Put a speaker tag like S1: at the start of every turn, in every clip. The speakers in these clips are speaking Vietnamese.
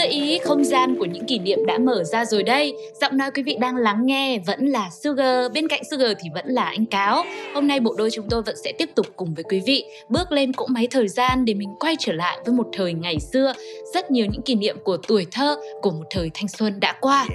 S1: gợi ý, không gian của những kỷ niệm đã mở ra rồi đây. Giọng nói quý vị đang lắng nghe vẫn là Sugar, bên cạnh Sugar thì vẫn là anh Cáo. Hôm nay bộ đôi chúng tôi vẫn sẽ tiếp tục cùng với quý vị bước lên cỗ máy thời gian để mình quay trở lại với một thời ngày xưa, rất nhiều những kỷ niệm của tuổi thơ, của một thời thanh xuân đã qua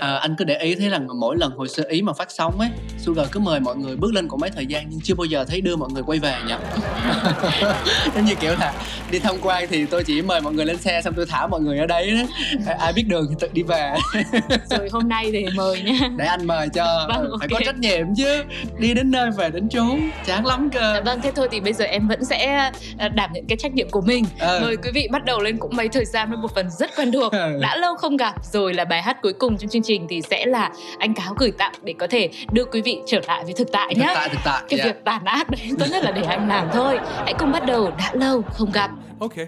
S2: à, anh cứ để ý thấy rằng mỗi lần hồi sơ ý mà phát sóng ấy Sugar cứ mời mọi người bước lên của mấy thời gian nhưng chưa bao giờ thấy đưa mọi người quay về nhỉ giống như kiểu là đi tham quan thì tôi chỉ mời mọi người lên xe xong tôi thả mọi người ở đấy À, ai biết đường thì tự đi về
S1: Rồi hôm nay thì mời nha.
S2: để anh mời cho
S1: Vâng,
S2: Ừ, phải có trách nhiệm chứ đi đến nơi về đến chốn chán lắm cơ
S1: Dạ vâng, thế thôi thì bây giờ em vẫn sẽ ờ, đảm nhận cái trách nhiệm của mình.
S2: Ờ.
S1: Mời quý vị bắt đầu lên cũng mấy thời gian với một phần rất quen thuộc.
S2: Ừ.
S1: Đã lâu không gặp rồi là bài hát cuối cùng trong chương trình thì sẽ là anh cáo gửi tặng để có thể đưa quý vị trở lại với thực tại
S2: thực
S1: nhé.
S2: tại thực tại
S1: Cái
S2: dạ.
S1: việc tàn ác đấy tốt nhất là để anh làm thôi. Hãy cùng bắt đầu đã lâu không gặp.
S3: Okay.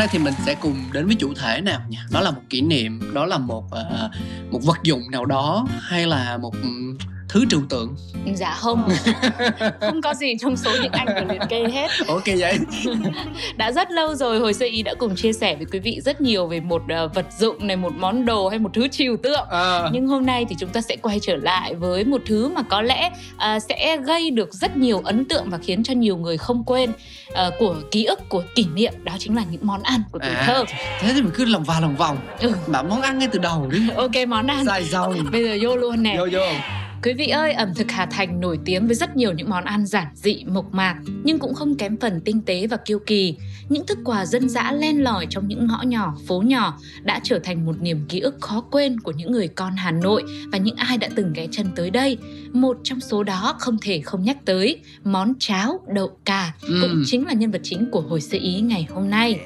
S2: Nay thì mình sẽ cùng đến với chủ thể nào nha Đó là một kỷ niệm, đó là một uh, một vật dụng nào đó hay là một thứ trừu tượng.
S1: Dạ không. không có gì trong số những anh vừa liệt kê hết.
S2: Ok vậy?
S1: Đã rất lâu rồi hồi xưa ý đã cùng chia sẻ với quý vị rất nhiều về một ờ, vật dụng này một món đồ hay một thứ trừu tượng.
S2: Ờ,
S1: nhưng hôm nay thì chúng ta sẽ quay trở lại với một thứ mà có lẽ à, sẽ gây được rất nhiều ấn tượng và khiến cho nhiều người không quên à, của ký ức của kỷ niệm. Đó chính là những món ăn của tuổi
S2: À.
S1: thơ.
S2: Thế thì mình cứ lòng vào lòng vòng.
S1: Ừ.
S2: Bảo món ăn ngay từ đầu đi.
S1: Ok món ăn.
S2: Dài dòng.
S1: Bây giờ vô luôn nè.
S2: Vô vô
S1: Quý vị ơi, ẩm thực Hà Thành nổi tiếng với rất nhiều những món ăn giản dị, mộc mạc, nhưng cũng không kém phần tinh tế và kiêu kỳ. Những thức quà dân dã len lỏi trong những ngõ nhỏ, phố nhỏ đã trở thành một niềm ký ức khó quên của những người con Hà Nội và những ai đã từng ghé chân tới đây. Một trong số đó không thể không nhắc tới món cháo đậu cà, cũng
S2: Ừm.
S1: chính là nhân vật chính của hồi sơ ý ngày hôm nay.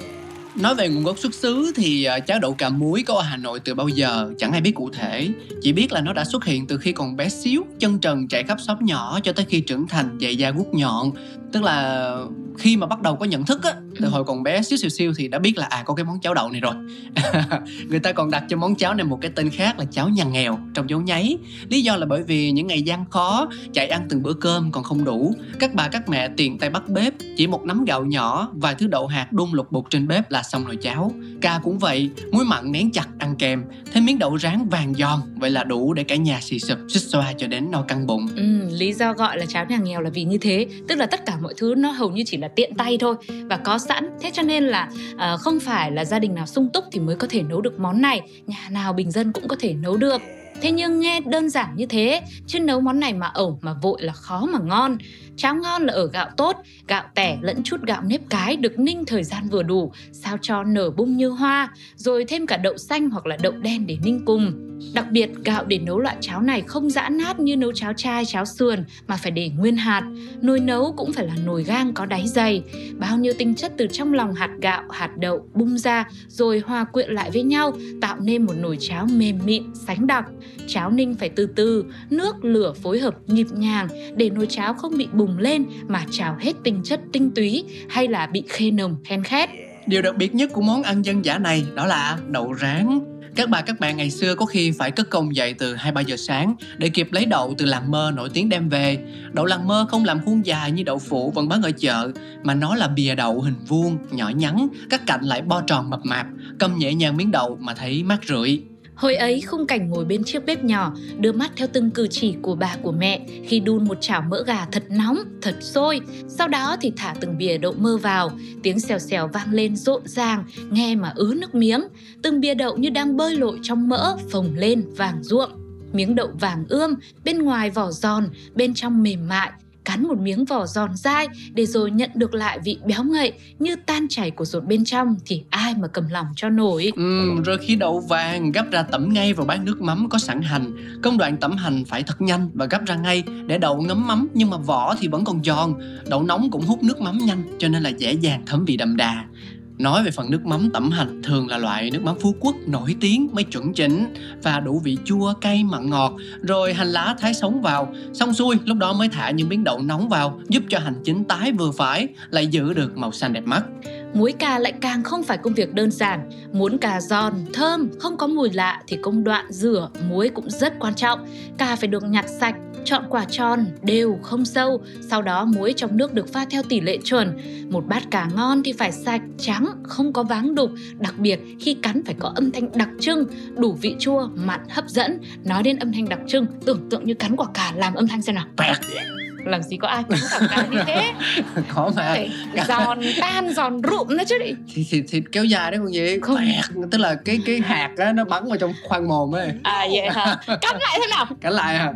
S2: Nói về nguồn gốc xuất xứ thì à, cháo đậu cà muối có ở Hà Nội từ bao giờ? Chẳng ai biết cụ thể. Chỉ biết là nó đã xuất hiện từ khi còn bé xíu, Chân trần chạy khắp xóm nhỏ cho tới khi trưởng thành, dày da guốc nhọn. Tức là khi mà bắt đầu có nhận thức á từ
S1: Ừ.
S2: hồi còn bé xíu xìu xìu thì đã biết là à có cái món cháo đậu này rồi. Người ta còn đặt cho món cháo này một cái tên khác là cháo nhà nghèo trong dấu nháy. Lý do là bởi vì những ngày gian khó Chạy ăn từng bữa cơm còn không đủ. Các bà các mẹ tiền tay bắt bếp Chỉ một nắm gạo nhỏ Vài thứ đậu hạt đun lục bột trên bếp là xong nồi cháo. Ca cũng vậy Muối mặn nén chặt ăn kèm Thêm miếng đậu rán vàng giòn Vậy là đủ để cả nhà xì sụp xích xoa cho đến no căng bụng.
S1: Ừ, lý do gọi là cháo nhà nghèo là vì như thế. Tức là tất cả mọi thứ nó hầu như chỉ là tiện tay thôi và có sẵn. Thế cho nên là à, không phải là gia đình nào sung túc thì mới có thể nấu được món này. Nhà nào bình dân cũng có thể nấu được. Thế nhưng nghe đơn giản như thế chứ nấu món này mà ẩu mà vội là khó mà ngon cháo ngon là ở gạo tốt gạo tẻ lẫn chút gạo nếp cái được ninh thời gian vừa đủ sao cho nở bung như hoa rồi thêm cả đậu xanh hoặc là đậu đen để ninh cùng Đặc biệt, gạo để nấu loại cháo này không giã nát như nấu cháo chai, cháo sườn mà phải để nguyên hạt. Nồi nấu cũng phải là nồi gang có đáy dày. Bao nhiêu tinh chất từ trong lòng hạt gạo, hạt đậu bung ra rồi hòa quyện lại với nhau tạo nên một nồi cháo mềm mịn, sánh đặc. Cháo ninh phải từ từ, nước lửa phối hợp nhịp nhàng để nồi cháo không bị bùng lên mà trào hết tinh chất tinh túy hay là bị khê nồng khen khét.
S2: Điều đặc biệt nhất của món ăn dân dã này đó là đậu rán. Các bà các bạn ngày xưa có khi phải cất công dậy từ 2-3 giờ sáng để kịp lấy đậu từ làng mơ nổi tiếng đem về. Đậu làng mơ không làm khuôn dài như đậu phụ vẫn bán ở chợ, mà nó là bìa đậu hình vuông, nhỏ nhắn, các cạnh lại bo tròn mập mạp, cầm nhẹ nhàng miếng đậu mà thấy mát rượi.
S1: Hồi ấy khung cảnh ngồi bên chiếc bếp nhỏ, đưa mắt theo từng cử chỉ của bà của mẹ khi đun một chảo mỡ gà thật nóng, thật sôi. Sau đó thì thả từng bìa đậu mơ vào, tiếng xèo xèo vang lên rộn ràng, nghe mà ứ nước miếng. Từng bìa đậu như đang bơi lội trong mỡ, phồng lên vàng ruộng. miếng đậu vàng ươm, bên ngoài vỏ giòn, bên trong mềm mại, cắn một miếng vỏ giòn dai để rồi nhận được lại vị béo ngậy như tan chảy của ruột bên trong thì ai mà cầm lòng cho nổi.
S2: Ừ, rồi khi đậu vàng gấp ra tẩm ngay vào bát nước mắm có sẵn hành. Công đoạn tẩm hành phải thật nhanh và gấp ra ngay để đậu ngấm mắm nhưng mà vỏ thì vẫn còn giòn. Đậu nóng cũng hút nước mắm nhanh cho nên là dễ dàng thấm vị đậm đà. Nói về phần nước mắm tẩm hành thường là loại nước mắm Phú Quốc nổi tiếng mới chuẩn chỉnh và đủ vị chua, cay, mặn ngọt rồi hành lá thái sống vào xong xuôi lúc đó mới thả những miếng đậu nóng vào giúp cho hành chín tái vừa phải lại giữ được màu xanh đẹp mắt
S1: Muối cà lại càng không phải công việc đơn giản. Muốn cà giòn, thơm, không có mùi lạ thì công đoạn rửa muối cũng rất quan trọng. Cà phải được nhặt sạch, chọn quả tròn, đều, không sâu. Sau đó muối trong nước được pha theo tỷ lệ chuẩn. Một bát cà ngon thì phải sạch, trắng, không có váng đục. Đặc biệt khi cắn phải có âm thanh đặc trưng, đủ vị chua, mặn, hấp dẫn. Nói đến âm thanh đặc trưng, tưởng tượng như cắn quả cà làm âm thanh xem nào.
S2: Bẹt.
S1: Làm gì có ai cắn quả cà như thế?
S2: có mà
S1: giòn tan, giòn rụm nữa chứ đi.
S2: thì thì thịt kéo dài đấy còn gì
S1: Không.
S2: Bẹt. tức là cái cái hạt á nó bắn vào trong khoang mồm ấy
S1: À vậy hả? Cắn lại thế nào?
S2: cắn lại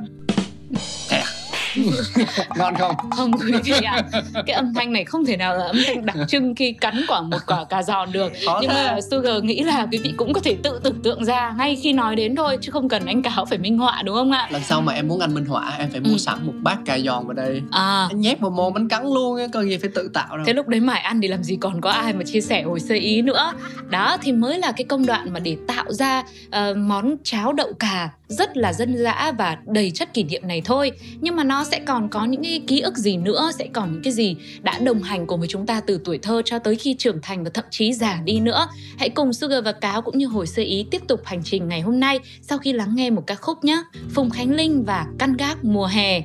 S2: à Thẹt. ngon không?
S1: Không quý vị ạ. Cái âm thanh này không thể nào là âm thanh đặc trưng khi cắn quả một quả cà giòn được.
S2: Khó
S1: nhưng
S2: thế
S1: mà Sugar nghĩ là quý vị cũng có thể tự tưởng tượng ra ngay khi nói đến thôi chứ không cần anh Cáo phải minh họa đúng không ạ?
S2: Lần sau mà em muốn anh minh họa em phải mua
S1: Ừ.
S2: sẵn một bát cà giòn vào đây.
S1: À.
S2: Anh nhét vào mồm anh cắn luôn á cần gì phải tự tạo đâu
S1: thế lúc đấy mải ăn thì làm gì còn có ai mà chia sẻ hồi sơ ý nữa. Đó thì mới là cái công đoạn mà để tạo ra ờ, món cháo đậu cà rất là dân dã và đầy chất kỷ niệm này thôi. Nhưng mà nó sẽ còn có những cái ký ức gì nữa, sẽ còn những cái gì đã đồng hành cùng với chúng ta từ tuổi thơ cho tới khi trưởng thành và thậm chí già đi nữa. Hãy cùng Sugar và Cáo cũng như hồi sơ ý tiếp tục hành trình ngày hôm nay sau khi lắng nghe một ca khúc nhé. Phùng Khánh Linh và Căn Gác Mùa Hè.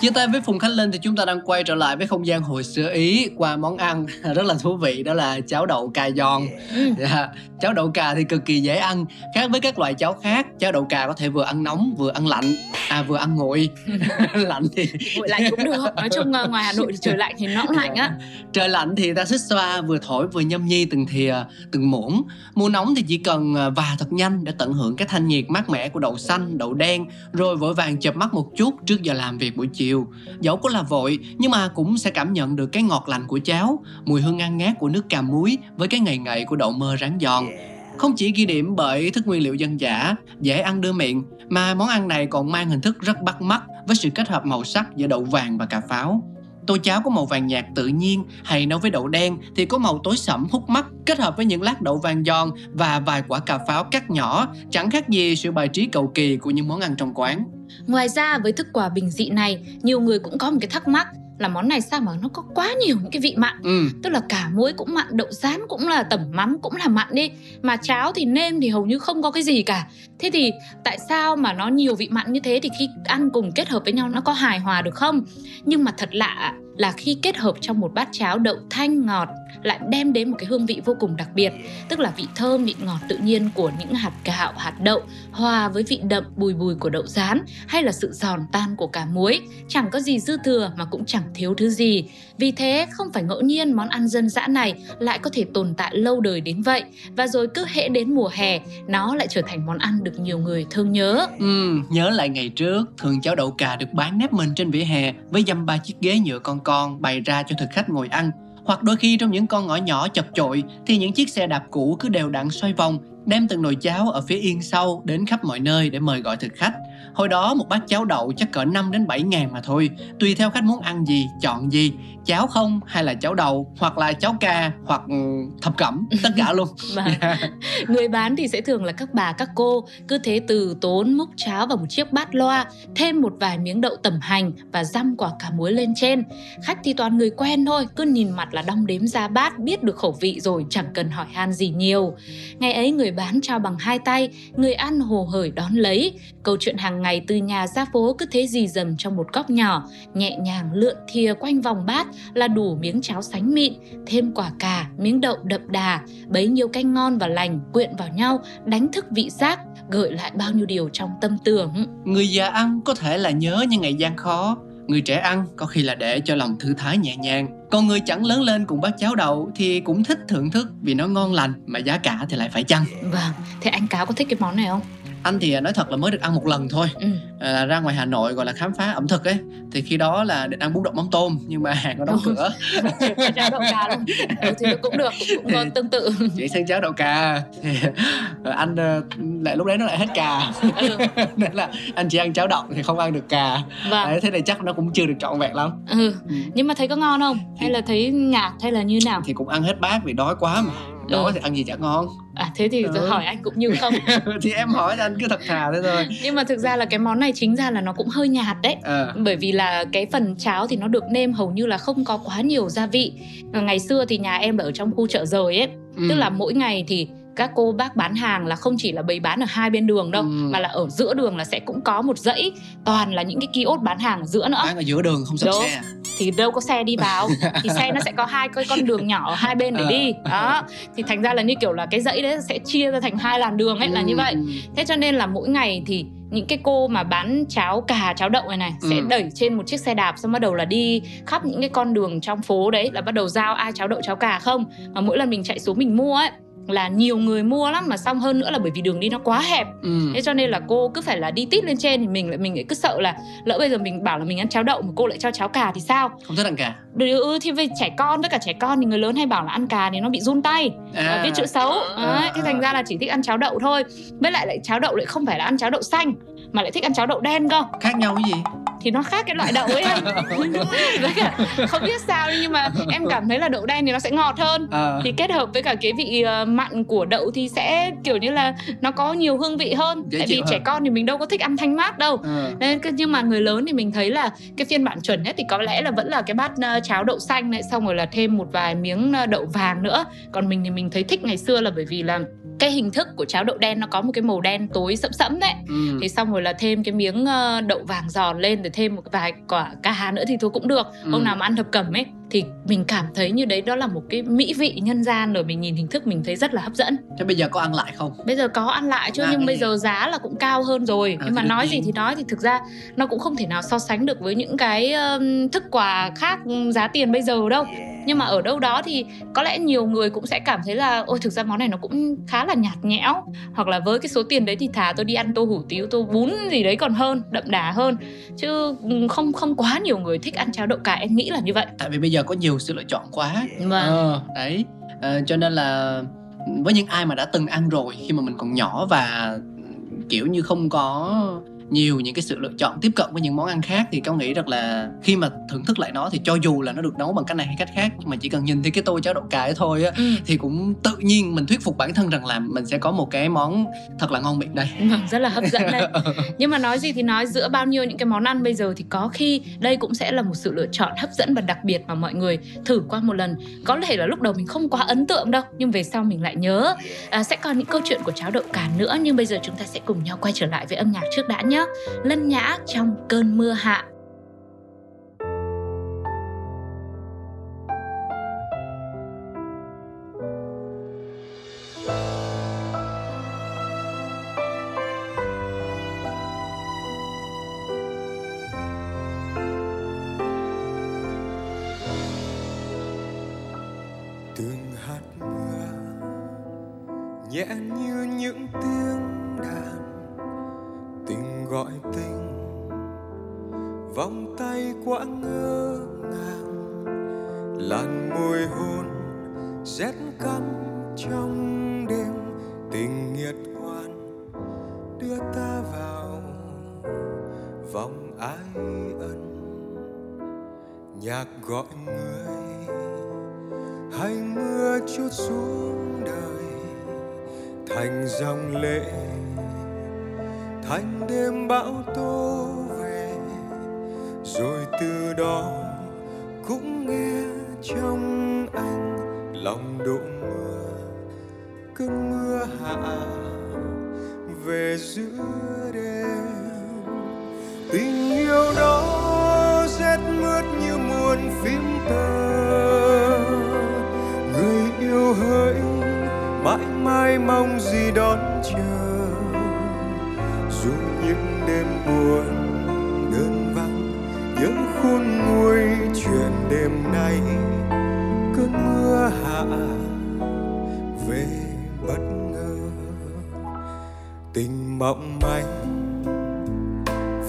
S2: Chia tay với Phùng Khánh Linh thì chúng ta đang quay trở lại với không gian hồi xưa Ý qua món ăn rất là thú vị đó là cháo đậu cà giòn.
S1: Ừ.
S2: Dạ, Cháo đậu cà thì cực kỳ dễ ăn. Khác với các loại cháo khác, cháo đậu cà có thể vừa ăn nóng vừa ăn lạnh, à vừa ăn nguội. lạnh thì
S1: nguội lạnh cũng được nói chung ờ, ngoài hà nội thì trời lạnh thì nó cũng lạnh á
S2: trời lạnh thì ta xích xoa vừa thổi vừa nhâm nhi từng thìa từng muỗng. Mùa nóng thì chỉ cần à, và thật nhanh để tận hưởng cái thanh nhiệt mát mẻ của đậu xanh, đậu đen rồi vội vàng chợp mắt một chút trước giờ làm việc buổi chiều. Dẫu có là vội nhưng mà cũng sẽ cảm nhận được cái ngọt lành của cháo, mùi hương ngan ngát của nước cà muối với cái ngậy ngậy của đậu mơ rán giòn. Không chỉ ghi điểm bởi thức nguyên liệu dân dã, dễ ăn đưa miệng, mà món ăn này còn mang hình thức rất bắt mắt với sự kết hợp màu sắc giữa đậu vàng và cà pháo. Tô cháo có màu vàng nhạt tự nhiên hay nấu với đậu đen thì có màu tối sẫm hút mắt kết hợp với những lát đậu vàng giòn và vài quả cà pháo cắt nhỏ chẳng khác gì sự bài trí cầu kỳ của những món ăn trong quán.
S1: ngoài ra với thức quà bình dị này nhiều người cũng có một cái thắc mắc là món này sao mà nó có quá nhiều những cái vị mặn?
S2: Ừ,
S1: tức là cả muối cũng mặn đậu rán cũng là tẩm mắm cũng là mặn đi. Mà cháo thì nêm thì hầu như không có cái gì cả thế thì tại sao mà nó nhiều vị mặn như thế? Thì khi ăn cùng kết hợp với nhau nó có hài hòa được không? Nhưng mà thật lạ là khi kết hợp trong một bát cháo đậu thanh ngọt lại đem đến một cái hương vị vô cùng đặc biệt. Tức là vị thơm, vị ngọt tự nhiên của những hạt gạo, hạt đậu hòa với vị đậm bùi bùi của đậu rán hay là sự giòn tan của cả muối. Chẳng có gì dư thừa mà cũng chẳng thiếu thứ gì. Vì thế không phải ngẫu nhiên món ăn dân dã này lại có thể tồn tại lâu đời đến vậy. Và rồi cứ hễ đến mùa hè, nó lại trở thành món ăn được nhiều người thương nhớ.
S2: Ừ, nhớ lại ngày trước thường cháo đậu cà được bán nép mình trên vỉa hè với dăm ba chiếc ghế nhựa con con bày ra cho thực khách ngồi ăn. Hoặc đôi khi trong những con ngõ nhỏ chật chội thì những chiếc xe đạp cũ cứ đều đặn xoay vòng đem từng nồi cháo ở phía yên sau đến khắp mọi nơi để mời gọi thực khách. Hồi đó một bát cháo đậu chắc cỡ 5 đến 7 ngàn mà thôi, tùy theo khách muốn ăn gì, chọn gì, cháo không hay là cháo đậu, hoặc là cháo ca, hoặc ừ, thập cẩm, tất cả luôn.
S1: và vâng. người bán thì sẽ thường là các bà các cô. Cứ thế từ tốn múc cháo vào một chiếc bát loa thêm một vài miếng đậu tẩm hành và răm quả cà muối lên trên. Khách thì toàn người quen thôi cứ nhìn mặt là đong đếm ra bát biết được khẩu vị rồi chẳng cần hỏi han gì nhiều. Ngày ấy người người bán trao bằng hai tay, người ăn hồ hởi đón lấy. Câu chuyện hàng ngày từ nhà ra phố cứ thế dì dầm trong một góc nhỏ, nhẹ nhàng lượn thìa quanh vòng bát là đủ miếng cháo sánh mịn, thêm quả cà, miếng đậu đậm đà, bấy nhiêu canh ngon và lành quyện vào nhau, đánh thức vị giác, gợi lại bao nhiêu điều trong tâm tưởng.
S2: Người già ăn có thể là nhớ những ngày gian khó Người trẻ ăn, có khi là để cho lòng thư thái nhẹ nhàng. Còn người chẳng lớn lên cùng bát cháo đậu Thì cũng thích thưởng thức vì nó ngon lành Mà giá cả thì lại phải chăng?
S1: Vâng thế anh cáo có thích cái món này không?
S2: Anh thì nói thật là mới được ăn một lần thôi.
S1: Ừ.
S2: à, Ra ngoài Hà Nội gọi là khám phá ẩm thực ấy Thì khi đó là định ăn bún đậu mắm tôm Nhưng mà hàng có đóng cửa.
S1: Cháo đậu cà luôn. Ừ, thì cũng được cũng có tương tự.
S2: Chỉ sang cháo đậu cà. Thì ờ, anh ờ, lại lúc đấy nó lại hết cà.
S1: Ừ.
S2: Nên là anh chỉ ăn cháo đậu thì không ăn được cà.
S1: Vâng.
S2: Đấy, Thế này chắc nó cũng chưa được trọn vẹn lắm.
S1: Ừ.
S2: Ừ.
S1: nhưng mà thấy có ngon không? Hay là thấy nhạt hay là như nào?
S2: Thì cũng ăn hết bát vì đói quá mà Đói
S1: Ừ.
S2: thì ăn gì chả ngon
S1: à thế thì
S2: Ừ.
S1: hỏi anh cũng như không
S2: thì em hỏi anh cứ thật thà thế thôi
S1: nhưng mà thực ra là cái món này chính ra là nó cũng hơi nhạt đấy
S2: ờ
S1: bởi vì là cái phần cháo thì nó được nêm hầu như là không có quá nhiều gia vị ngày xưa thì nhà em ở trong khu chợ rời ấy
S2: ừ.
S1: tức là mỗi ngày thì các cô bác bán hàng là không chỉ là bày bán ở hai bên đường đâu
S2: Ừ.
S1: mà là ở giữa đường là sẽ cũng có một dãy toàn là những cái kiosk bán hàng ở giữa nữa
S2: bán ở giữa đường không
S1: Đúng.
S2: xe
S1: thì đâu có xe đi vào thì xe nó sẽ có hai cái con đường nhỏ ở hai bên để
S2: Ờ.
S1: đi đó thì thành ra là như kiểu là cái dãy đấy sẽ chia ra thành hai làn đường ấy là như vậy
S2: Ừ.
S1: thế cho nên là mỗi ngày thì những cái cô mà bán cháo cà cháo đậu này này sẽ
S2: Ừ.
S1: đẩy trên một chiếc xe đạp xong bắt đầu là đi khắp những cái con đường trong phố đấy là bắt đầu giao ai cháo đậu cháo cà không mà mỗi lần mình chạy xuống mình mua ấy là nhiều người mua lắm mà xong hơn nữa là bởi vì đường đi nó quá hẹp.
S2: Ừ.
S1: thế cho nên là cô cứ phải là đi tít lên trên thì mình lại mình lại cứ sợ là lỡ bây giờ mình bảo là mình ăn cháo đậu mà cô lại cho cháo cà thì sao?
S2: Không thích ăn cà.
S1: Ừ thì về trẻ con tất cả trẻ con thì người lớn hay bảo là ăn cà thì nó bị run tay. À, viết chữ xấu.
S2: À,
S1: đấy, thế thành ra là chỉ thích ăn cháo đậu thôi. Với lại lại cháo đậu lại không phải là ăn cháo đậu xanh mà lại thích ăn cháo đậu đen cơ.
S2: Khác nhau cái gì
S1: thì nó khác cái loại đậu ấy anh. Với cả không biết sao nhưng mà em cảm thấy là đậu đen thì nó sẽ ngọt hơn.
S2: Ờ.
S1: thì kết hợp với cả cái vị ờ, mặn của đậu thì sẽ kiểu như là nó có nhiều hương vị hơn.
S2: Dễ
S1: tại vì
S2: chịu
S1: trẻ con thì mình đâu có thích ăn thanh mát đâu.
S2: Ờ.
S1: Nên, nhưng mà người lớn thì mình thấy là cái phiên bản chuẩn nhất thì có lẽ là vẫn là cái bát ờ, cháo đậu xanh này xong rồi là thêm một vài miếng ờ, đậu vàng nữa. Còn mình thì mình thấy thích ngày xưa là bởi vì là cái hình thức của cháo đậu đen nó có một cái màu đen tối sẫm sẫm đấy
S2: ừ.
S1: thì xong rồi là thêm cái miếng ờ, đậu vàng giòn lên rồi thêm một vài quả cà nữa thì thôi cũng được
S2: Ừ.
S1: hôm nào mà ăn thập cẩm ấy thì mình cảm thấy như đấy đó là một cái mỹ vị nhân gian rồi mình nhìn hình thức mình thấy rất là hấp dẫn.
S2: Thế bây giờ có ăn lại không?
S1: Bây giờ có ăn lại chứ
S2: À,
S1: nhưng bây giờ giá là cũng cao hơn rồi.
S2: À,
S1: nhưng mà nói gì thì nói thì thực ra nó cũng không thể nào so sánh được với những cái um, thức quà khác giá tiền bây giờ đâu. Nhưng mà ở đâu đó thì có lẽ nhiều người cũng sẽ cảm thấy là ôi thực ra món này nó cũng khá là nhạt nhẽo. Hoặc là với cái số tiền đấy thì thà tôi đi ăn tô hủ tiếu tô bún gì đấy còn hơn đậm đà hơn. Chứ không không quá nhiều người thích ăn cháo đậu cải em nghĩ là như vậy.
S2: Tại vì bây giờ có nhiều sự lựa chọn quá.
S1: Vâng.
S2: ờ, đấy. Ờ, cho nên là với những ai mà đã từng ăn rồi khi mà mình còn nhỏ và kiểu như không có nhiều những cái sự lựa chọn tiếp cận với những món ăn khác thì con nghĩ rằng là khi mà thưởng thức lại nó thì cho dù là nó được nấu bằng cách này hay cách khác nhưng mà chỉ cần nhìn thấy cái tô cháo đậu cải thôi á
S1: ừ.
S2: thì cũng tự nhiên mình thuyết phục bản thân rằng là mình sẽ có một cái món thật là ngon miệng đây.
S1: Vâng, rất là hấp dẫn đấy nhưng mà nói gì thì nói giữa bao nhiêu những cái món ăn bây giờ thì có khi đây cũng sẽ là một sự lựa chọn hấp dẫn và đặc biệt mà mọi người thử qua một lần. Có thể là lúc đầu mình không quá ấn tượng đâu nhưng về sau mình lại nhớ. À, sẽ còn những câu chuyện của cháo đậu cà nữa nhưng bây giờ chúng ta sẽ cùng nhau quay trở lại với âm nhạc trước đã nhé lân nhã trong cơn mưa hạ.
S3: Làn môi hôn, rét căm trong đêm, tình nghiệt hoan đưa ta vào vòng ái ân. Nhạc gọi người, hay mưa chút xuống đời, thành dòng lệ, thành đêm bão tố về, rồi từ đó trong anh lòng đổ mưa cơn mưa hạ về giữa đêm. Tình yêu đó rét mướt như muôn phím tơ. Người yêu hỡi, mãi mãi mong gì đón chờ. Dù những đêm buồn, đơn vắng nhớ khôn nguôi chuyện đêm nay. Cơn mưa hạ về bất ngờ. Tình mộng manh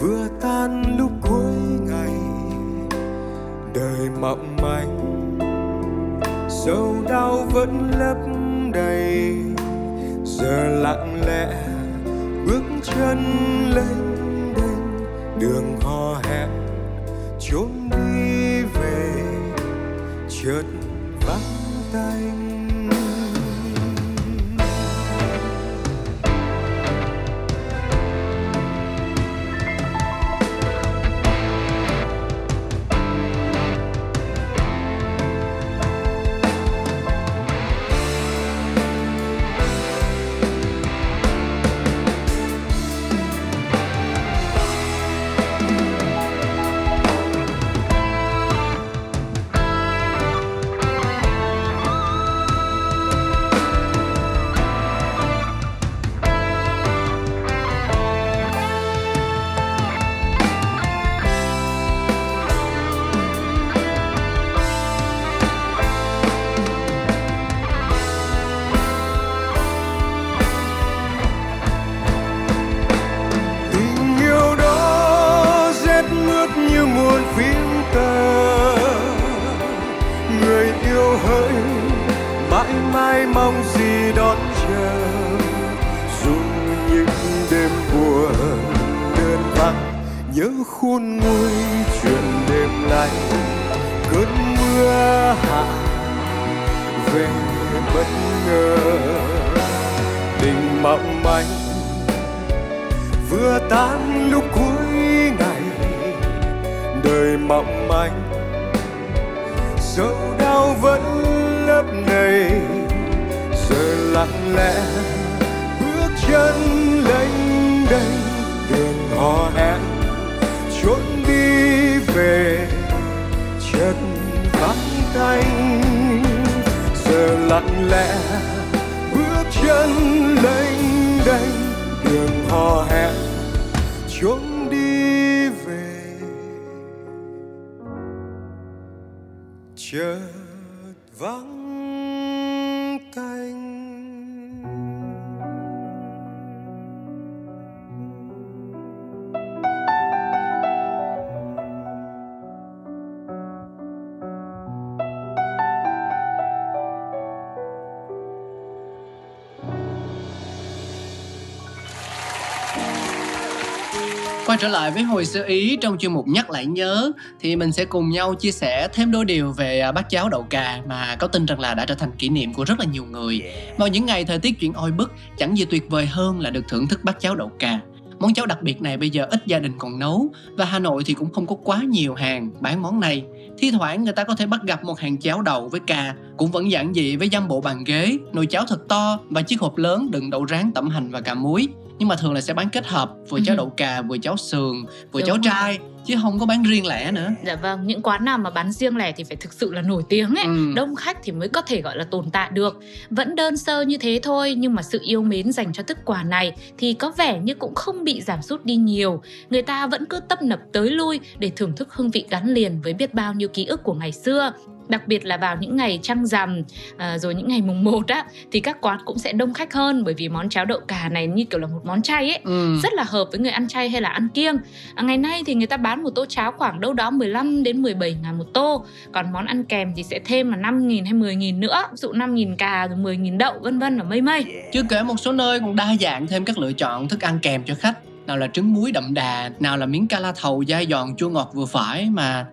S3: vừa tan lúc cuối ngày. Đời mộng manh sâu đau vẫn lấp đầy. Giờ lặng lẽ bước chân lênh đênh đường hò hẹn trốn đi về chợt vắng tay mãi mong gì đón chờ. Dù những đêm buồn đơn vắng, nhớ khôn nguôi chuyện đêm lạnh cơn mưa hạ, về bất ngờ. Tình mộng manh, vừa tan lúc cuối ngày. Đời mộng manh dẫu đau vẫn lấp đầy lặng lẽ, bước chân lênh đênh, đường hò hẹn trốn đi về chợt vắng tanh. Giờ lặng lẽ, bước chân lênh đênh, đường hò hẹn trốn đi về. Chợt vắng
S2: Quay trở lại với hồi sơ ý trong chuyên mục nhắc lại nhớ thì mình sẽ cùng nhau chia sẻ thêm đôi điều về à, bát cháo đậu cà mà có tin rằng là đã trở thành kỷ niệm của rất là nhiều người. Vào những ngày thời tiết chuyển oi bức, chẳng gì tuyệt vời hơn là được thưởng thức bát cháo đậu cà. Món cháo đặc biệt này bây giờ ít gia đình còn nấu và Hà Nội thì cũng không có quá nhiều hàng bán món này. Thi thoảng người ta có thể bắt gặp một hàng cháo đậu với cà cũng vẫn giản dị với dăm bộ bàn ghế, nồi cháo thật to và chiếc hộp lớn đựng đậu rán tẩm hành và cà muối nhưng mà thường là sẽ bán kết hợp vừa cháo
S1: Ừ.
S2: đậu cà vừa cháo sườn vừa
S1: Đúng
S2: cháo
S1: rồi.
S2: trai chứ không có bán riêng lẻ nữa
S1: Dạ vâng, những quán nào mà bán riêng lẻ thì phải thực sự là nổi tiếng ấy,
S2: Ừ.
S1: đông khách thì mới có thể gọi là tồn tại được. Vẫn đơn sơ như thế thôi, nhưng mà sự yêu mến dành cho thức quà này thì có vẻ như cũng không bị giảm sút đi nhiều. Người ta vẫn cứ tấp nập tới lui để thưởng thức hương vị gắn liền với biết bao nhiêu ký ức của ngày xưa. Đặc biệt là vào những ngày trăng rằm à, rồi những ngày mùng 1 á thì các quán cũng sẽ đông khách hơn bởi vì món cháo đậu cà này như kiểu là một món chay ấy
S2: ừ.
S1: rất là hợp với người ăn chay hay là ăn kiêng. À, ngày nay thì người ta bán một tô cháo khoảng đâu đó 15 đến 17 ngàn một tô. Còn món ăn kèm thì sẽ thêm là 5 nghìn hay 10 nghìn nữa. Ví dụ 5 nghìn cà rồi 10 nghìn đậu vân vân và mây mây.
S2: chưa kể một số nơi còn đa dạng thêm các lựa chọn thức ăn kèm cho khách nào là trứng muối đậm đà nào là miếng ca la thầu dai giòn chua ngọt vừa phải mà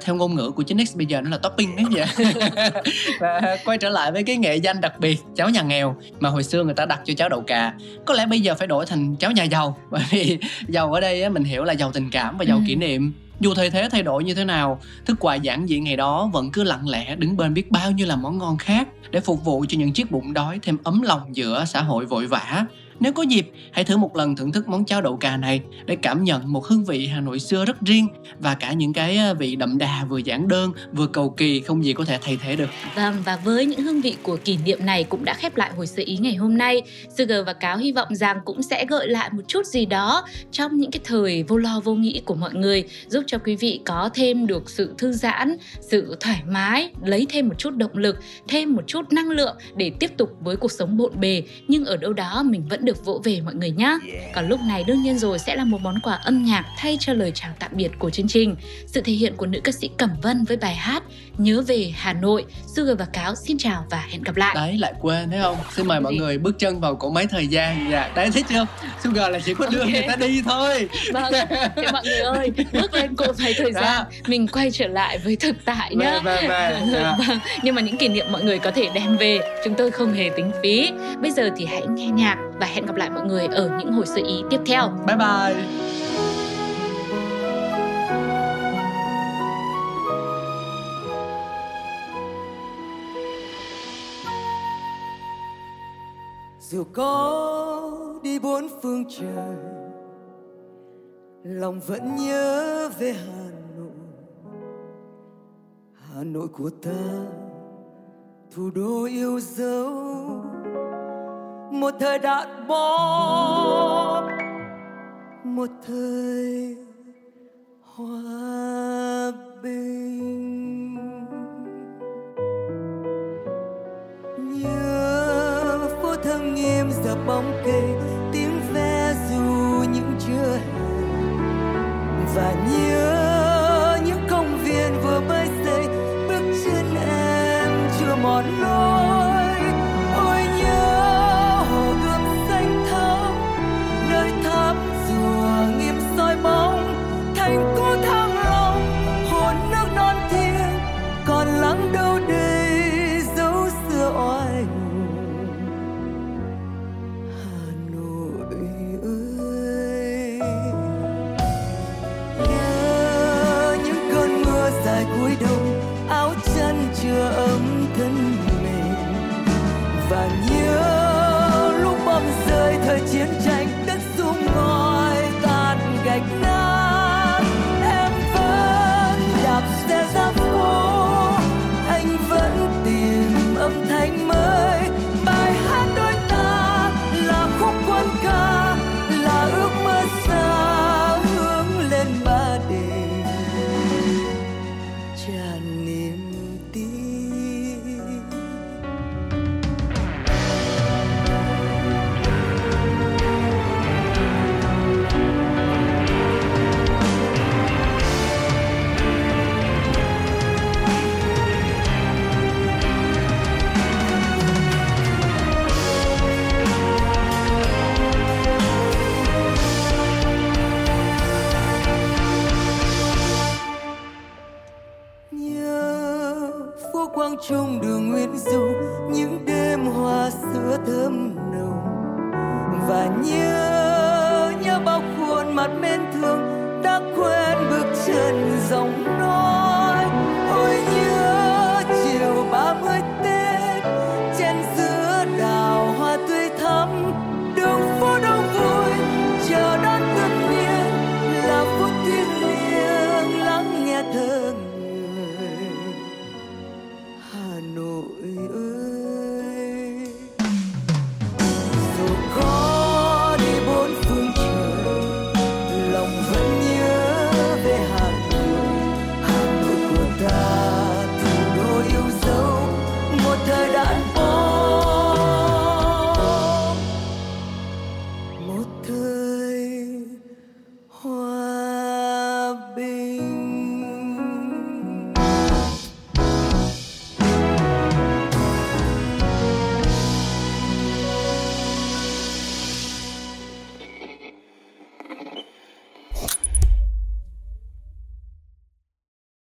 S2: theo ngôn ngữ của 9X bây giờ nó là topping đấy vậy và quay trở lại với cái nghệ danh đặc biệt cháo nhà nghèo mà hồi xưa người ta đặt cho cháo đậu cà. Có lẽ bây giờ phải đổi thành cháo nhà giàu bởi vì giàu ở đây mình hiểu là giàu tình cảm và giàu
S1: Ừ.
S2: kỷ niệm. Dù thời thế thay đổi như thế nào thức quà giản dị ngày đó vẫn cứ lặng lẽ đứng bên biết bao nhiêu là món ngon khác để phục vụ cho những chiếc bụng đói thêm ấm lòng giữa xã hội vội vã nếu có dịp hãy thử một lần thưởng thức món cháo đậu cà này để cảm nhận một hương vị hà nội xưa rất riêng và cả những cái à, vị đậm đà vừa giản đơn vừa cầu kỳ không gì có thể thay thế được
S1: Vâng, và với những hương vị của kỷ niệm này cũng đã khép lại hồi sơ ý ngày hôm nay. Sugar và Cáo hy vọng rằng cũng sẽ gợi lại một chút gì đó trong những cái thời vô lo vô nghĩ của mọi người, giúp cho quý vị có thêm được sự thư giãn, sự thoải mái, lấy thêm một chút động lực, thêm một chút năng lượng để tiếp tục với cuộc sống bộn bề. Nhưng ở đâu đó mình vẫn được vỗ về mọi người nhé. Còn lúc này đương nhiên rồi sẽ là một món quà âm nhạc thay cho lời chào tạm biệt của chương trình. Sự thể hiện của nữ ca sĩ Cẩm Vân với bài hát Nhớ về Hà Nội. Sugar và Cáo xin chào và hẹn gặp lại.
S2: đấy lại quên thấy không xin mời mọi người bước chân vào cỗ máy thời gian dạ đấy thấy chưa sugar là chỉ có đưa
S1: Ok.
S2: người ta đi thôi
S1: Vâng, thì mọi người ơi, bước lên cột phải thời gian,
S2: Dạ.
S1: mình quay trở lại với thực tại
S2: về
S1: nhá.
S2: về về dạ.
S1: Vâng, nhưng mà những kỷ niệm mọi người có thể đem về, chúng tôi không hề tính phí. Bây giờ thì hãy nghe nhạc và hẹn gặp lại mọi người ở những hồi sơ ý tiếp theo.
S2: bye bye
S4: dù có đi bốn phương trời lòng vẫn nhớ về hà nội hà nội của ta thủ đô yêu dấu một thời đạn bom. Một thời hòa bình. Nhớ phố thơm nghiêm giờ bóng cây tiếng ve dù những trưa hè và nhớ